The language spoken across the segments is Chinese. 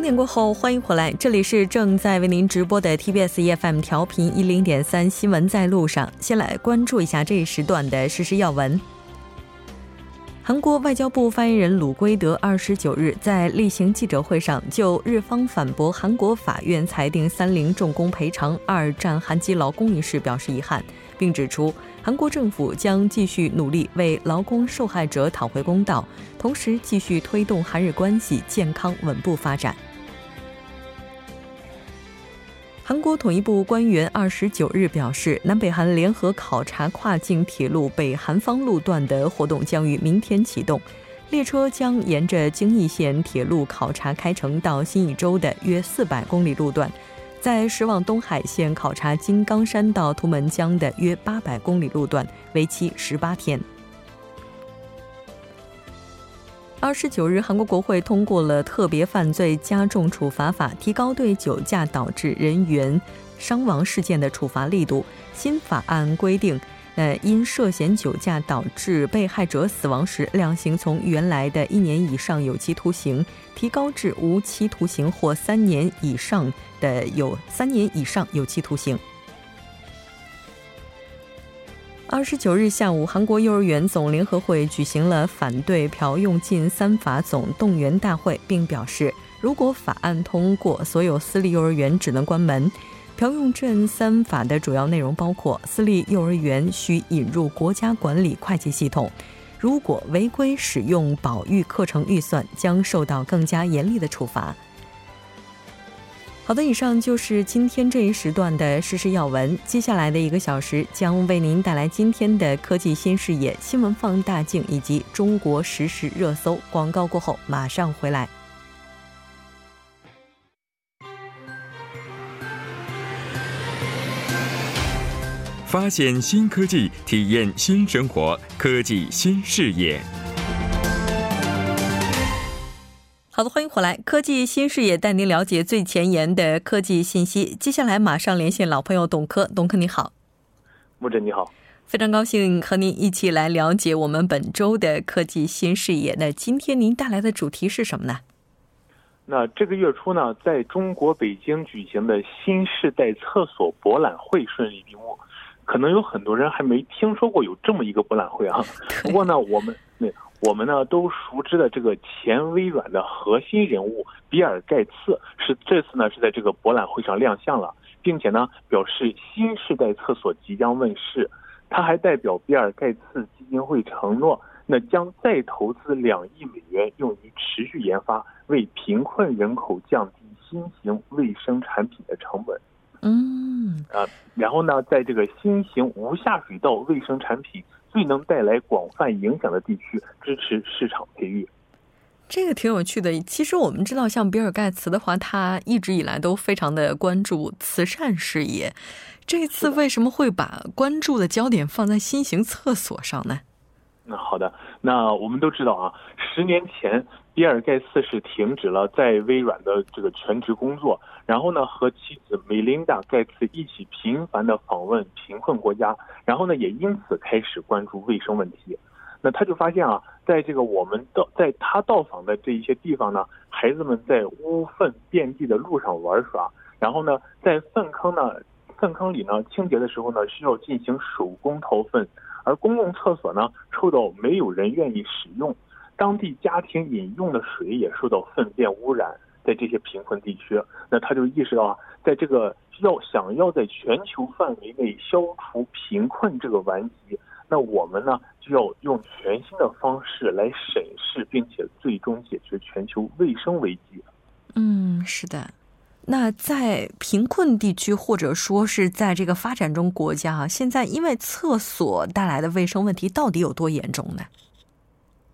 整点过后，欢迎回来，这里是正在为您直播的 TBS EFM 调频一零点三新闻在路上。先来关注一下这一时段的实时要闻。韩国外交部发言人鲁圭德二十九日在例行记者会上，就日方反驳韩国法院裁定三菱重工赔偿二战韩籍劳工一事表示遗憾，并指出。韩国政府将继续努力为劳工受害者讨回公道，同时继续推动韩日关系健康稳步发展。韩国统一部官员二十九日表示，南北韩联合考察跨境铁路北韩方路段的活动将于明天启动，列车将沿着京义线铁路考察开城到新义州的约四百公里路段。在驶往东海线考察金刚山到图门江的约八百公里路段，为期十八天。二十九日，韩国国会通过了特别犯罪加重处罚法，提高对酒驾导致人员伤亡事件的处罚力度。新法案规定。呃，因涉嫌酒驾导致被害者死亡时，量刑从原来的一年以上有期徒刑提高至无期徒刑或三年以上的有三年以上有期徒刑。二十九日下午，韩国幼儿园总联合会举行了反对朴用进三法总动员大会，并表示，如果法案通过，所有私立幼儿园只能关门。朴用镇三法的主要内容包括：私立幼儿园需引入国家管理会计系统；如果违规使用保育课程预算，将受到更加严厉的处罚。好的，以上就是今天这一时段的实时要闻。接下来的一个小时将为您带来今天的科技新视野、新闻放大镜以及中国实时热搜。广告过后马上回来。发现新科技，体验新生活，科技新视野。好的，欢迎回来，科技新视野带您了解最前沿的科技信息。接下来马上连线老朋友董科，董科你好，木真你好，非常高兴和您一起来了解我们本周的科技新视野。那今天您带来的主题是什么呢？那这个月初呢，在中国北京举行的新世代厕所博览会顺利闭幕。可能有很多人还没听说过有这么一个博览会啊。不过呢，我们那我们呢都熟知的这个前微软的核心人物比尔盖茨是这次呢是在这个博览会上亮相了，并且呢表示新时代厕所即将问世。他还代表比尔盖茨基金会承诺，那将再投资两亿美元用于持续研发，为贫困人口降低新型卫生产品的成本。嗯啊，然后呢，在这个新型无下水道卫生产品最能带来广泛影响的地区，支持市场培育。这个挺有趣的。其实我们知道，像比尔盖茨的话，他一直以来都非常的关注慈善事业。这次为什么会把关注的焦点放在新型厕所上呢？那好的，那我们都知道啊，十年前比尔盖茨是停止了在微软的这个全职工作，然后呢和妻子梅琳达盖茨一起频繁的访问贫困国家，然后呢也因此开始关注卫生问题。那他就发现啊，在这个我们到在他到访的这一些地方呢，孩子们在污粪遍地的路上玩耍，然后呢在粪坑呢粪坑里呢清洁的时候呢需要进行手工掏粪。而公共厕所呢，臭到没有人愿意使用，当地家庭饮用的水也受到粪便污染。在这些贫困地区，那他就意识到啊，在这个要想要在全球范围内消除贫困这个顽疾，那我们呢就要用全新的方式来审视，并且最终解决全球卫生危机。嗯，是的。那在贫困地区，或者说是在这个发展中国家啊，现在因为厕所带来的卫生问题到底有多严重呢？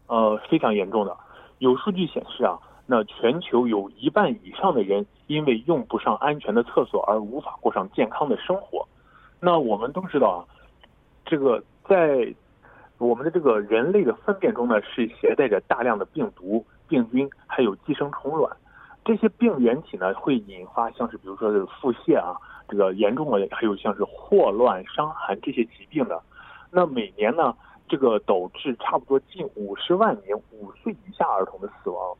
呃，非常严重的。有数据显示啊，那全球有一半以上的人因为用不上安全的厕所而无法过上健康的生活。那我们都知道啊，这个在我们的这个人类的粪便中呢，是携带着大量的病毒、病菌，还有寄生虫卵。这些病原体呢，会引发像是比如说是腹泻啊，这个严重的还有像是霍乱、伤寒这些疾病的。那每年呢，这个导致差不多近五十万名五岁以下儿童的死亡。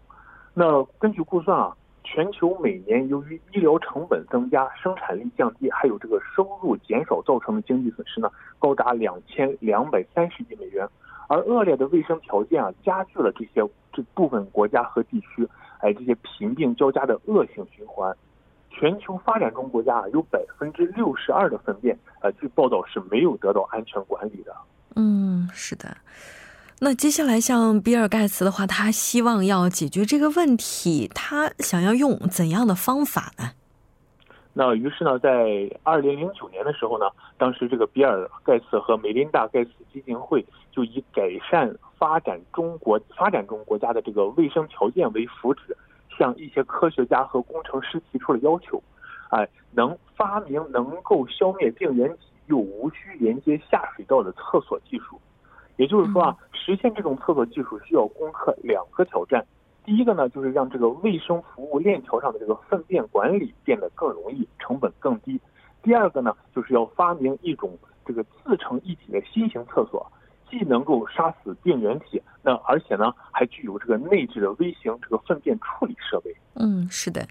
那根据估算啊，全球每年由于医疗成本增加、生产力降低，还有这个收入减少造成的经济损失呢，高达两千两百三十亿美元。而恶劣的卫生条件啊，加剧了这些这部分国家和地区哎这些贫病交加的恶性循环。全球发展中国家啊，有百分之六十二的粪便，呃，据报道是没有得到安全管理的。嗯，是的。那接下来，像比尔盖茨的话，他希望要解决这个问题，他想要用怎样的方法呢？那于是呢，在二零零九年的时候呢，当时这个比尔盖茨和梅琳达盖茨基金会就以改善发展中国发展中国家的这个卫生条件为福祉，向一些科学家和工程师提出了要求，哎，能发明能够消灭病原体又无需连接下水道的厕所技术。也就是说啊，实现这种厕所技术需要攻克两个挑战。第一个呢，就是让这个卫生服务链条上的这个粪便管理变得更容易，成本更低。第二个呢，就是要发明一种这个自成一体的新型厕所，既能够杀死病原体，那而且呢，还具有这个内置的微型这个粪便处理设备。嗯，是的。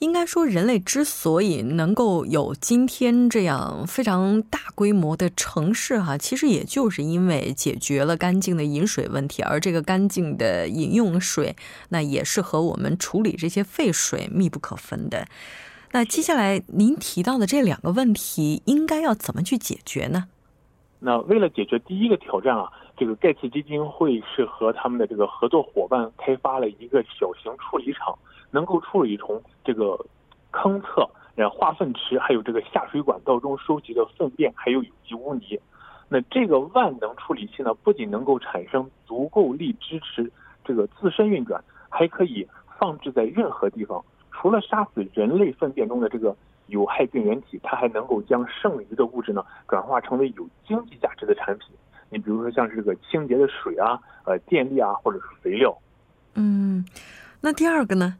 应该说，人类之所以能够有今天这样非常大规模的城市，哈，其实也就是因为解决了干净的饮水问题。而这个干净的饮用水，那也是和我们处理这些废水密不可分的。那接下来您提到的这两个问题，应该要怎么去解决呢？那为了解决第一个挑战啊，这个盖茨基金会是和他们的这个合作伙伴开发了一个小型处理厂。能够处理从这个坑侧、然化粪池，还有这个下水管道中收集的粪便，还有有机污泥。那这个万能处理器呢，不仅能够产生足够力支持这个自身运转，还可以放置在任何地方。除了杀死人类粪便中的这个有害病原体，它还能够将剩余的物质呢转化成为有经济价值的产品。你比如说像是这个清洁的水啊、呃电力啊，或者是肥料。嗯，那第二个呢？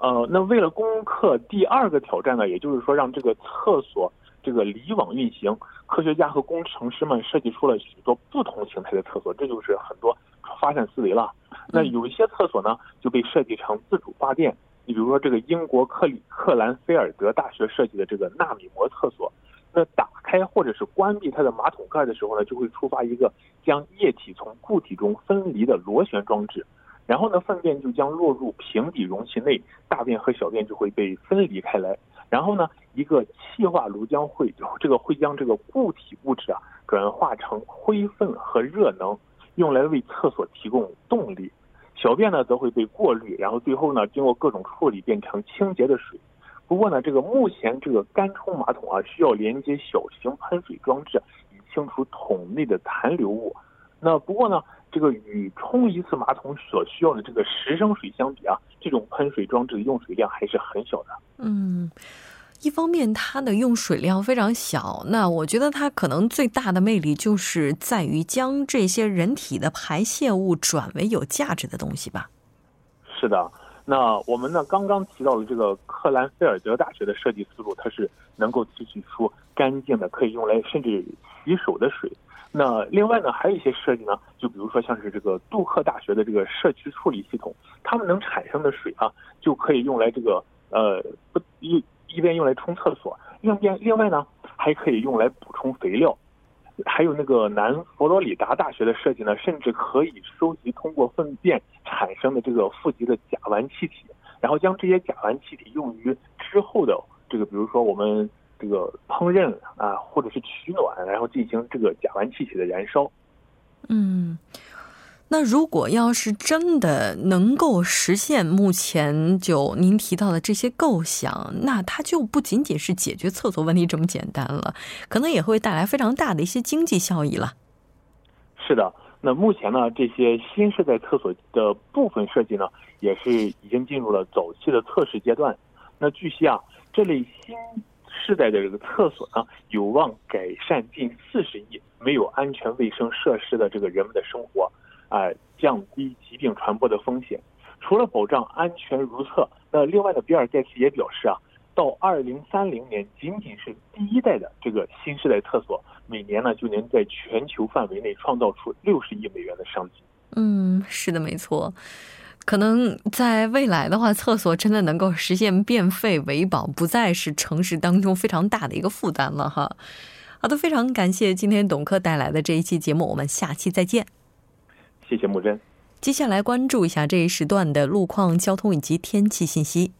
呃，那为了攻克第二个挑战呢，也就是说让这个厕所这个离网运行，科学家和工程师们设计出了许多不同形态的厕所，这就是很多发散思维了。那有一些厕所呢就被设计成自主发电，你比如说这个英国克里克兰菲尔德大学设计的这个纳米膜厕所，那打开或者是关闭它的马桶盖的时候呢，就会触发一个将液体从固体中分离的螺旋装置。然后呢，粪便就将落入平底容器内，大便和小便就会被分离开来。然后呢，一个气化炉将会这个会将这个固体物质啊转化成灰分和热能，用来为厕所提供动力。小便呢则会被过滤，然后最后呢经过各种处理变成清洁的水。不过呢，这个目前这个干冲马桶啊需要连接小型喷水装置，以清除桶内的残留物。那不过呢。这个与冲一次马桶所需要的这个十升水相比啊，这种喷水装置的用水量还是很小的。嗯，一方面它的用水量非常小，那我觉得它可能最大的魅力就是在于将这些人体的排泄物转为有价值的东西吧。是的，那我们呢刚刚提到了这个克兰菲尔德大学的设计思路，它是能够提取出干净的可以用来甚至洗手的水。那另外呢，还有一些设计呢，就比如说像是这个杜克大学的这个社区处理系统，它们能产生的水啊，就可以用来这个呃不一一边用来冲厕所，另边另外呢还可以用来补充肥料。还有那个南佛罗里达大学的设计呢，甚至可以收集通过粪便产生的这个富集的甲烷气体，然后将这些甲烷气体用于之后的这个，比如说我们。这个烹饪啊，或者是取暖，然后进行这个甲烷气体的燃烧。嗯，那如果要是真的能够实现目前就您提到的这些构想，那它就不仅仅是解决厕所问题这么简单了，可能也会带来非常大的一些经济效益了。是的，那目前呢，这些新设在厕所的部分设计呢，也是已经进入了早期的测试阶段。那据悉啊，这类新世代的这个厕所呢，有望改善近四十亿没有安全卫生设施的这个人们的生活，啊，降低疾病传播的风险。除了保障安全如厕，那另外的，比尔盖茨也表示啊，到二零三零年，仅仅是第一代的这个新时代厕所，每年呢就能在全球范围内创造出六十亿美元的商机。嗯，是的，没错。可能在未来的话，厕所真的能够实现变废为宝，不再是城市当中非常大的一个负担了哈。好的，非常感谢今天董科带来的这一期节目，我们下期再见。谢谢木真。接下来关注一下这一时段的路况、交通以及天气信息。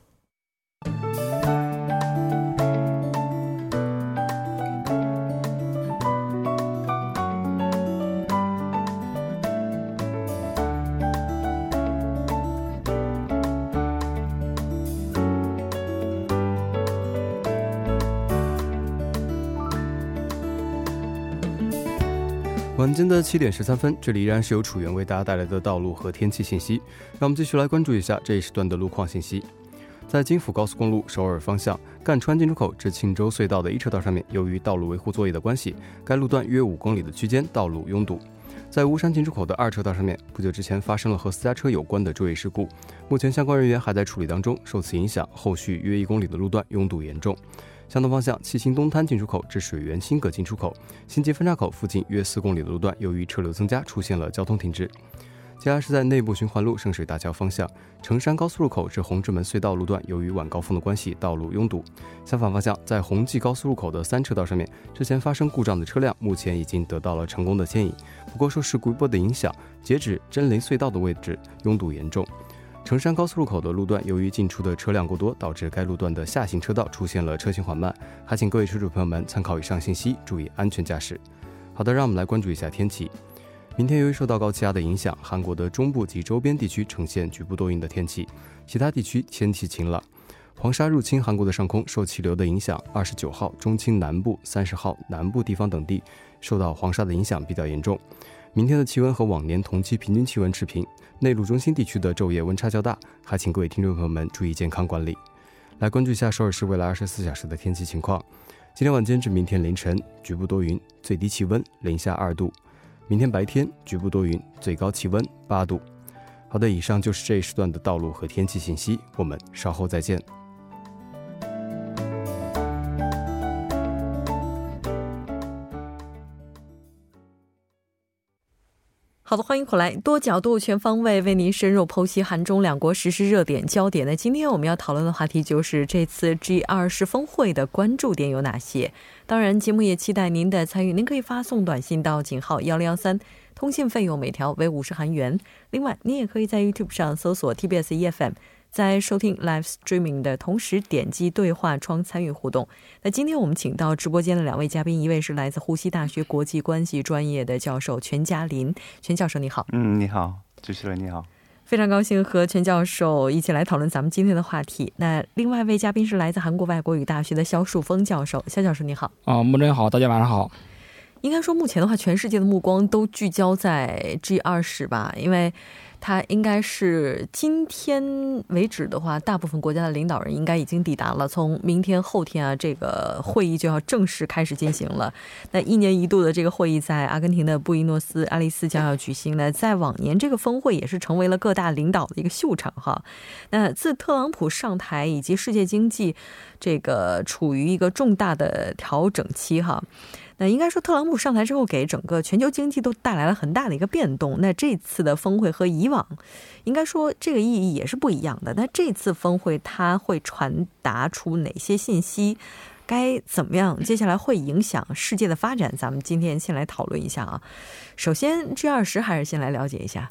晚间的七点十三分，这里依然是由楚源为大家带来的道路和天气信息。让我们继续来关注一下这一时段的路况信息。在京釜高速公路首尔方向赣川进出口至庆州隧道的一车道上面，由于道路维护作业的关系，该路段约五公里的区间道路拥堵。在巫山进出口的二车道上面，不久之前发生了和私家车有关的追尾事故，目前相关人员还在处理当中。受此影响，后续约一公里的路段拥堵严重。向东方向，七星东滩进出口至水源新阁进出口、新街分岔口附近约四公里的路段，由于车流增加，出现了交通停滞。接下来是在内部循环路圣水大桥方向，成山高速入口至红志门隧道路段，由于晚高峰的关系，道路拥堵。相反方向，在红际高速入口的三车道上面，之前发生故障的车辆目前已经得到了成功的牵引，不过受事故波的影响，截止真雷隧道的位置拥堵严重。成山高速路口的路段，由于进出的车辆过多，导致该路段的下行车道出现了车行缓慢。还请各位车主朋友们参考以上信息，注意安全驾驶。好的，让我们来关注一下天气。明天由于受到高气压的影响，韩国的中部及周边地区呈现局部多云的天气，其他地区天气晴朗。黄沙入侵韩国的上空，受气流的影响，二十九号中青南部、三十号南部地方等地受到黄沙的影响比较严重。明天的气温和往年同期平均气温持平，内陆中心地区的昼夜温差较大，还请各位听众朋友们注意健康管理。来关注一下首尔市未来二十四小时的天气情况。今天晚间至明天凌晨，局部多云，最低气温零下二度；明天白天，局部多云，最高气温八度。好的，以上就是这一时段的道路和天气信息，我们稍后再见。好的，欢迎回来，多角度、全方位为您深入剖析韩中两国实时热点焦点。那今天我们要讨论的话题就是这次 G 二十峰会的关注点有哪些？当然，节目也期待您的参与，您可以发送短信到井号幺零幺三，通信费用每条为五十韩元。另外，您也可以在 YouTube 上搜索 TBS EFM。在收听 live streaming 的同时，点击对话窗参与互动。那今天我们请到直播间的两位嘉宾，一位是来自呼吸大学国际关系专业的教授全嘉林，全教授你好。嗯，你好，主持人你好，非常高兴和全教授一起来讨论咱们今天的话题。那另外一位嘉宾是来自韩国外国语大学的肖树峰教授，肖教授你好。啊，木真好，大家晚上好。应该说，目前的话，全世界的目光都聚焦在 G 二十吧，因为。他应该是今天为止的话，大部分国家的领导人应该已经抵达了。从明天、后天啊，这个会议就要正式开始进行了。那一年一度的这个会议在阿根廷的布宜诺斯艾利斯将要举行。那在往年，这个峰会也是成为了各大领导的一个秀场哈。那自特朗普上台以及世界经济这个处于一个重大的调整期哈。那应该说，特朗普上台之后，给整个全球经济都带来了很大的一个变动。那这次的峰会和以往，应该说这个意义也是不一样的。那这次峰会它会传达出哪些信息？该怎么样？接下来会影响世界的发展？咱们今天先来讨论一下啊。首先，G 二十还是先来了解一下。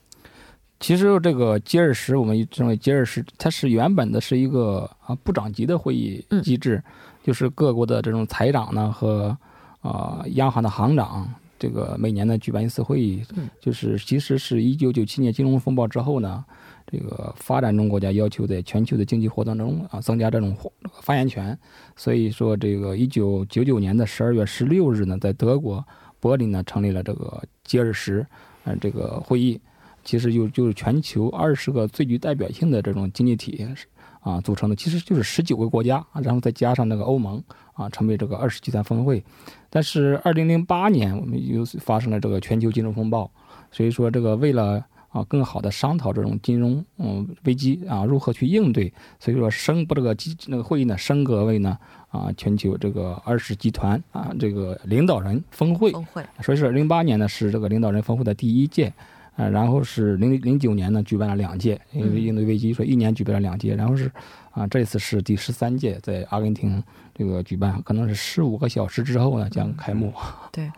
其实这个 G 二十，我们认为 G 二十它是原本的是一个啊部长级的会议机制，就是各国的这种财长呢和。啊，央行的行长这个每年呢举办一次会议，就是其实是一九九七年金融风暴之后呢，这个发展中国家要求在全球的经济活动中啊增加这种发言权，所以说这个一九九九年的十二月十六日呢，在德国柏林呢成立了这个 G 二十嗯这个会议，其实就就是全球二十个最具代表性的这种经济体啊组成的，其实就是十九个国家，然后再加上那个欧盟。啊，成为这个二十集团峰会，但是二零零八年我们又发生了这个全球金融风暴，所以说这个为了啊更好的商讨这种金融嗯危机啊如何去应对，所以说升把这个机那个会议呢升格为呢啊全球这个二十集团啊这个领导人峰会，峰会，所以说零八年呢是这个领导人峰会的第一届。呃，然后是零零九年呢举办了两届，因为应对危机，说一年举办了两届，然后是啊这次是第十三届在阿根廷这个举办，可能是十五个小时之后呢将开幕。对。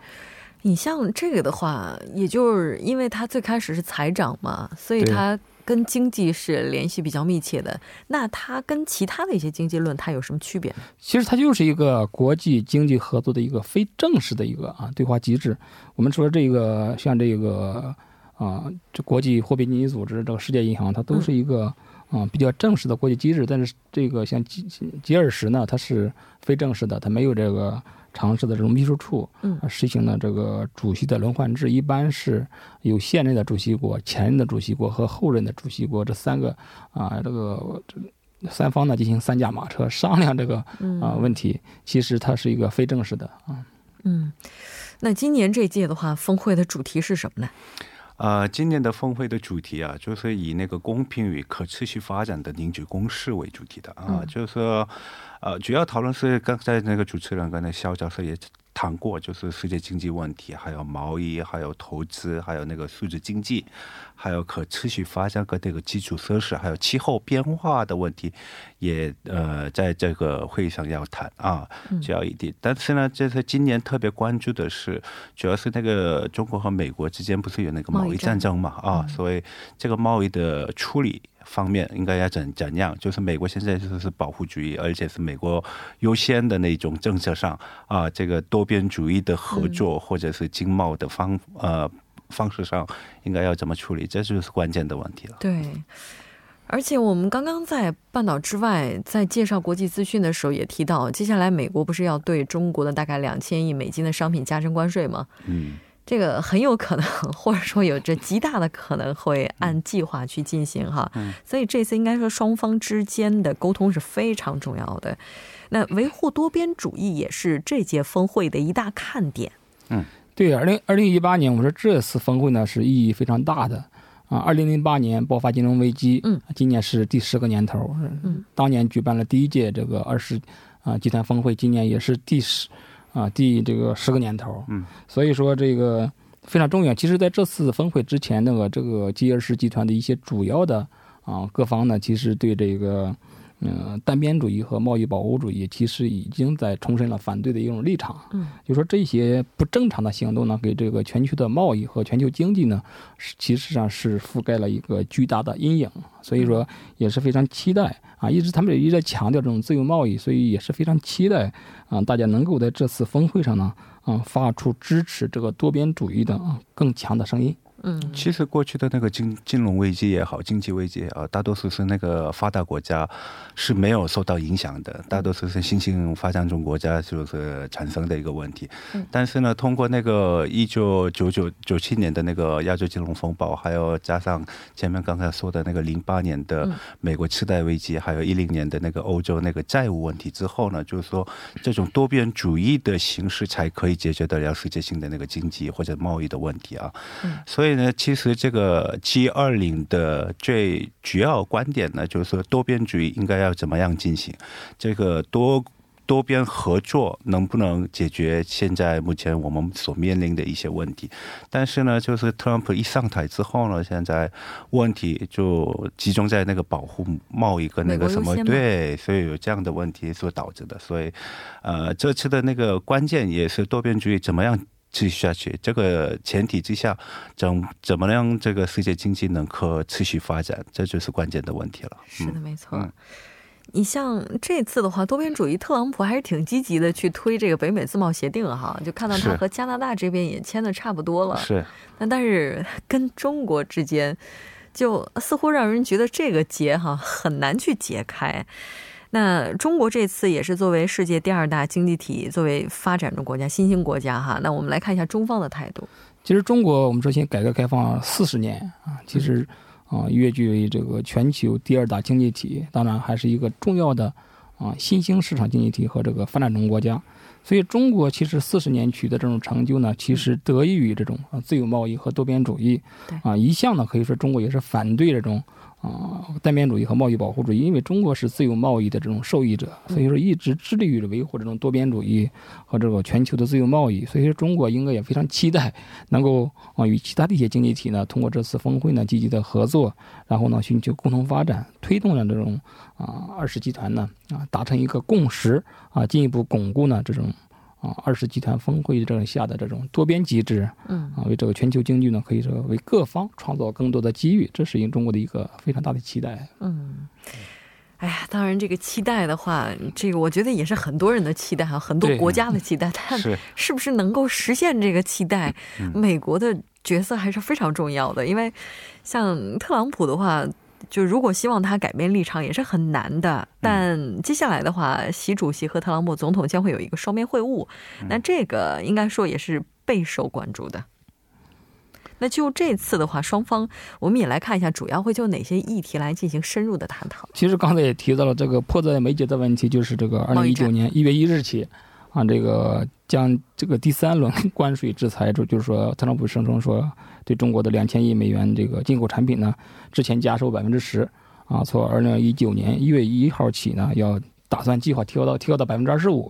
你像这个的话，也就是因为它最开始是财长嘛，所以它跟经济是联系比较密切的。那它跟其他的一些经济论它有什么区别？其实它就是一个国际经济合作的一个非正式的一个啊对话机制。我们说这个像这个啊，这国际货币基金组织、这个世界银行，它都是一个啊比较正式的国际机制。但是这个像吉吉尔什呢，它是非正式的，它没有这个。尝试的这种秘书处，嗯，实行的这个主席的轮换制，一般是有现任的主席国、前任的主席国和后任的主席国这三个啊，这个三方呢进行三驾马车商量这个啊问题。其实它是一个非正式的啊。嗯，那今年这届的话，峰会的主题是什么呢？呃，今年的峰会的主题啊，就是以那个公平与可持续发展的凝聚公式为主题的啊，就是说，呃，主要讨论是刚才那个主持人跟那肖教授也。谈过就是世界经济问题，还有贸易，还有投资，还有那个数字经济，还有可持续发展和这个基础设施，还有气候变化的问题，也呃在这个会议上要谈啊，主要一点。但是呢，这是今年特别关注的是，主要是那个中国和美国之间不是有那个贸易战争嘛啊，所以这个贸易的处理。方面应该要怎怎样？就是美国现在就是保护主义，而且是美国优先的那种政策上啊，这个多边主义的合作或者是经贸的方呃方式上，应该要怎么处理？这就是关键的问题了。对，而且我们刚刚在半岛之外在介绍国际资讯的时候也提到，接下来美国不是要对中国的大概两千亿美金的商品加征关税吗？嗯。这个很有可能，或者说有着极大的可能会按计划去进行哈，所以这次应该说双方之间的沟通是非常重要的。那维护多边主义也是这届峰会的一大看点。嗯，对，二零二零一八年，我说这次峰会呢是意义非常大的啊。二零零八年爆发金融危机，嗯，今年是第十个年头，嗯，当年举办了第一届这个二十啊集团峰会，今年也是第十。啊，第这个十个年头，嗯，所以说这个非常重要。其实，在这次峰会之前，那个这个吉尔氏集团的一些主要的啊各方呢，其实对这个。嗯，单边主义和贸易保护主义其实已经在重申了反对的一种立场。嗯，就说这些不正常的行动呢，给这个全球的贸易和全球经济呢，是其实上是覆盖了一个巨大的阴影。所以说也是非常期待啊，一直他们也一直在强调这种自由贸易，所以也是非常期待啊，大家能够在这次峰会上呢，啊，发出支持这个多边主义的啊更强的声音。嗯，其实过去的那个金金融危机也好，经济危机啊，大多数是那个发达国家是没有受到影响的，大多数是新兴发展中国家就是产生的一个问题。嗯，但是呢，通过那个一九九九九七年的那个亚洲金融风暴，还有加上前面刚才说的那个零八年的美国次贷危机，还有一零年的那个欧洲那个债务问题之后呢，就是说这种多边主义的形式才可以解决得了世界性的那个经济或者贸易的问题啊。嗯，所以。所以呢，其实这个 G 二零的最主要观点呢，就是说多边主义应该要怎么样进行？这个多多边合作能不能解决现在目前我们所面临的一些问题？但是呢，就是特朗普一上台之后呢，现在问题就集中在那个保护贸易跟那个什么对，所以有这样的问题所导致的。所以，呃，这次的那个关键也是多边主义怎么样？继续下去，这个前提之下，怎怎么让这个世界经济能可持续发展，这就是关键的问题了。是的，没错。你像这次的话，多边主义，特朗普还是挺积极的去推这个北美自贸协定哈，就看到他和加拿大这边也签的差不多了。是。那但是跟中国之间，就似乎让人觉得这个结哈很难去解开。那中国这次也是作为世界第二大经济体，作为发展中国家、新兴国家哈。那我们来看一下中方的态度。其实中国，我们说现改革开放四十年啊，其实啊跃居为这个全球第二大经济体，当然还是一个重要的啊新兴市场经济体和这个发展中国家。所以中国其实四十年取得这种成就呢，其实得益于这种啊自由贸易和多边主义。啊，一向呢可以说中国也是反对这种。啊，单边主义和贸易保护主义，因为中国是自由贸易的这种受益者，所以说一直致力于维护这种多边主义和这个全球的自由贸易。所以说，中国应该也非常期待能够啊与其他的一些经济体呢，通过这次峰会呢积极的合作，然后呢寻求共同发展，推动了这种啊二十集团呢啊达成一个共识啊，进一步巩固呢这种。啊，二十集团峰会这种下的这种多边机制，嗯，啊，为这个全球经济呢，可以说为各方创造更多的机遇，这是应中国的一个非常大的期待。嗯，哎呀，当然这个期待的话，这个我觉得也是很多人的期待，哈，很多国家的期待，但是不是能够实现这个期待，美国的角色还是非常重要的，因为像特朗普的话。就如果希望他改变立场也是很难的，但接下来的话，习主席和特朗普总统将会有一个双边会晤，那这个应该说也是备受关注的。那就这次的话，双方我们也来看一下，主要会就哪些议题来进行深入的探讨。其实刚才也提到了这个迫在眉睫的问题，就是这个二零一九年一月一日起。啊，这个将这个第三轮 关税制裁，就就是说，特朗普声称说，对中国的两千亿美元这个进口产品呢，之前加收百分之十，啊，从二零一九年一月一号起呢，要打算计划提高到提高到百分之二十五。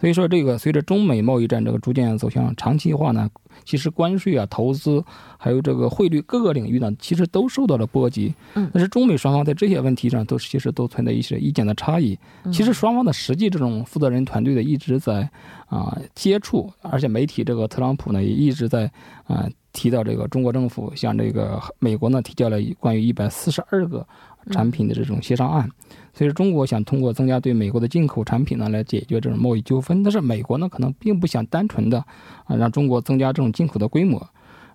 所以说，这个随着中美贸易战这个逐渐走向长期化呢。其实关税啊、投资，还有这个汇率各个领域呢，其实都受到了波及。嗯，但是中美双方在这些问题上都其实都存在一些意见的差异。其实双方的实际这种负责人团队的一直在啊接触，而且媒体这个特朗普呢也一直在啊提到这个中国政府向这个美国呢提交了关于一百四十二个产品的这种协商案。所以中国想通过增加对美国的进口产品呢，来解决这种贸易纠纷。但是美国呢，可能并不想单纯的啊让中国增加这种进口的规模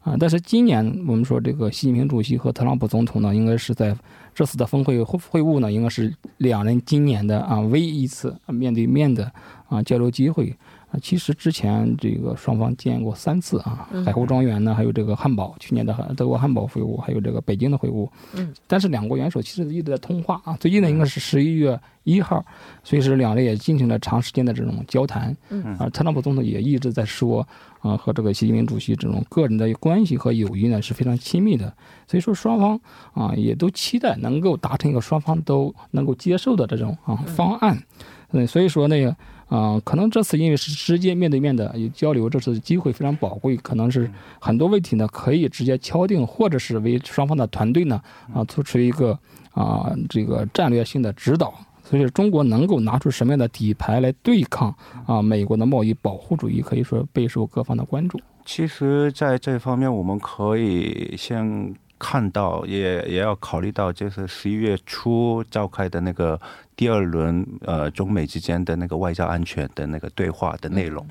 啊。但是今年我们说这个习近平主席和特朗普总统呢，应该是在这次的峰会会会晤呢，应该是两人今年的啊唯一一次面对面的啊交流机会。其实之前这个双方见过三次啊，海湖庄园呢，还有这个汉堡，去年的德国汉堡会晤，还有这个北京的会晤。嗯，但是两国元首其实一直在通话啊。最近呢，应该是十一月一号，所以是两人也进行了长时间的这种交谈。嗯，啊，特朗普总统也一直在说啊，和这个习近平主席这种个人的关系和友谊呢是非常亲密的。所以说双方啊也都期待能够达成一个双方都能够接受的这种啊方案。嗯，所以说那个。啊，可能这次因为是直接面对面的有交流，这次机会非常宝贵，可能是很多问题呢可以直接敲定，或者是为双方的团队呢啊做出一个啊这个战略性的指导。所以中国能够拿出什么样的底牌来对抗啊美国的贸易保护主义，可以说备受各方的关注。其实，在这方面，我们可以先。看到也也要考虑到，就是十一月初召开的那个第二轮呃中美之间的那个外交安全的那个对话的内容，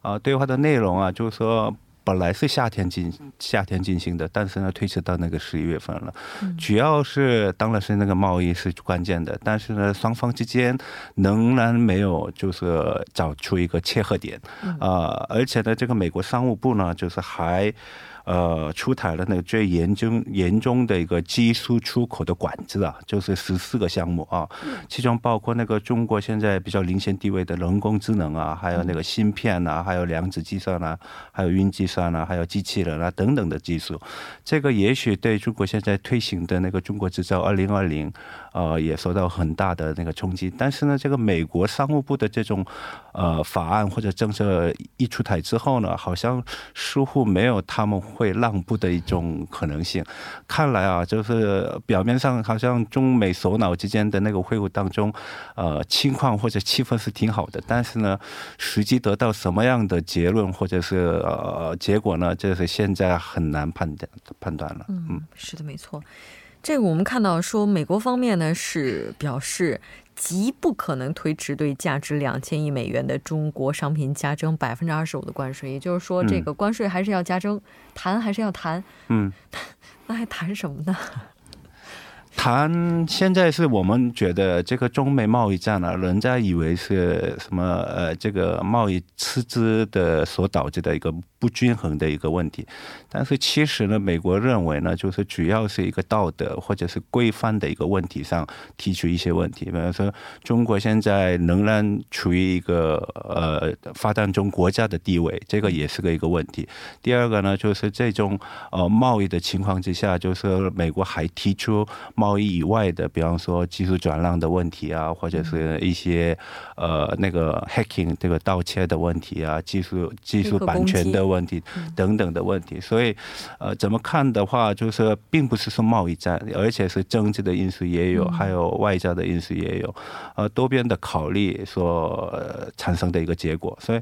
啊，对话的内容啊，就是说本来是夏天进夏天进行的，但是呢推迟到那个十一月份了，主要是当然是那个贸易是关键的，但是呢双方之间仍然没有就是找出一个切合点，啊，而且呢这个美国商务部呢就是还。呃，出台了那个最严重严重的一个技术出口的管制啊，就是十四个项目啊，其中包括那个中国现在比较领先地位的人工智能啊，还有那个芯片啊，还有量子计算啊，还有云计算啊，还有机器人啊等等的技术，这个也许对中国现在推行的那个中国制造二零二零。呃，也受到很大的那个冲击。但是呢，这个美国商务部的这种呃法案或者政策一出台之后呢，好像似乎没有他们会让步的一种可能性。看来啊，就是表面上好像中美首脑之间的那个会晤当中，呃，情况或者气氛是挺好的。但是呢，实际得到什么样的结论或者是呃结果呢？这是现在很难判断判断了。嗯，是的，没错。这个我们看到说，美国方面呢是表示极不可能推迟对价值两千亿美元的中国商品加征百分之二十五的关税，也就是说，这个关税还是要加征，谈还是要谈，嗯，那还谈什么呢？谈现在是我们觉得这个中美贸易战呢，人家以为是什么呃，这个贸易赤字的所导致的一个。不均衡的一个问题，但是其实呢，美国认为呢，就是主要是一个道德或者是规范的一个问题上提出一些问题。比方说，中国现在仍然处于一个呃发展中国家的地位，这个也是个一个问题。第二个呢，就是这种呃贸易的情况之下，就是美国还提出贸贸易以外的，比方说技术转让的问题啊，或者是一些呃那个 hacking 这个盗窃的问题啊，技术技术版权的问题等等的问题。所以，呃，怎么看的话，就是并不是说贸易战，而且是政治的因素也有，还有外交的因素也有，呃，多边的考虑所产生的一个结果。所以，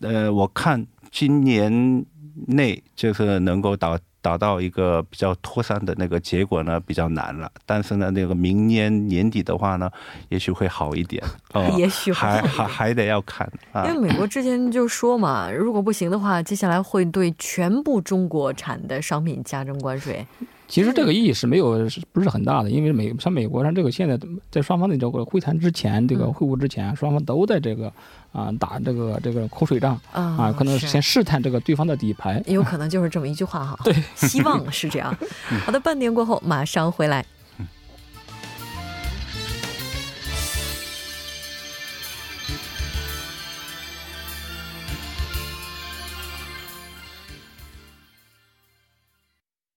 呃，我看今年内就是能够达。达到一个比较妥善的那个结果呢，比较难了。但是呢，那个明年年底的话呢，也许会好一点。也许还还还得要看。因为美国之前就说嘛，如果不行的话，接下来会对全部中国产的商品加征关税。其实这个意义是没有，不是很大的，因为美像美国上这个现在在双方的这个会谈之前，这个会晤之前，双方都在这个啊打这个这个口水仗啊，可能先试探这个对方的底牌，有可能就是这么一句话哈。对，希望是这样。好的，半年过后马上回来。